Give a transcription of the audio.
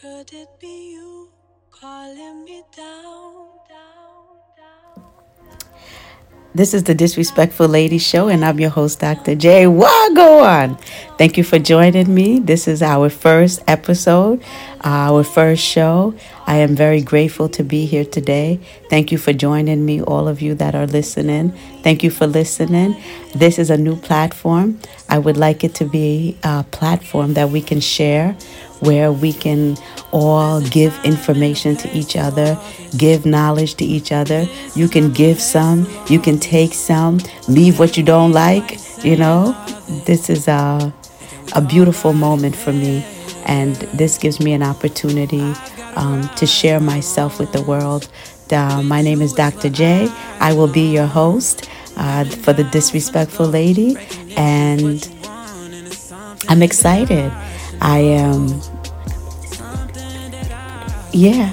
Could it be you calling me down, down, down? This is the Disrespectful Lady Show, and I'm your host, Dr. J. Wagwan. Thank you for joining me. This is our first episode, our first show. I am very grateful to be here today. Thank you for joining me, all of you that are listening. Thank you for listening. This is a new platform. I would like it to be a platform that we can share where we can all give information to each other, give knowledge to each other. You can give some, you can take some, leave what you don't like. You know, this is a, a beautiful moment for me, and this gives me an opportunity um, to share myself with the world. Uh, my name is Dr. J. I will be your host uh, for the Disrespectful Lady, and I'm excited. I am, yeah,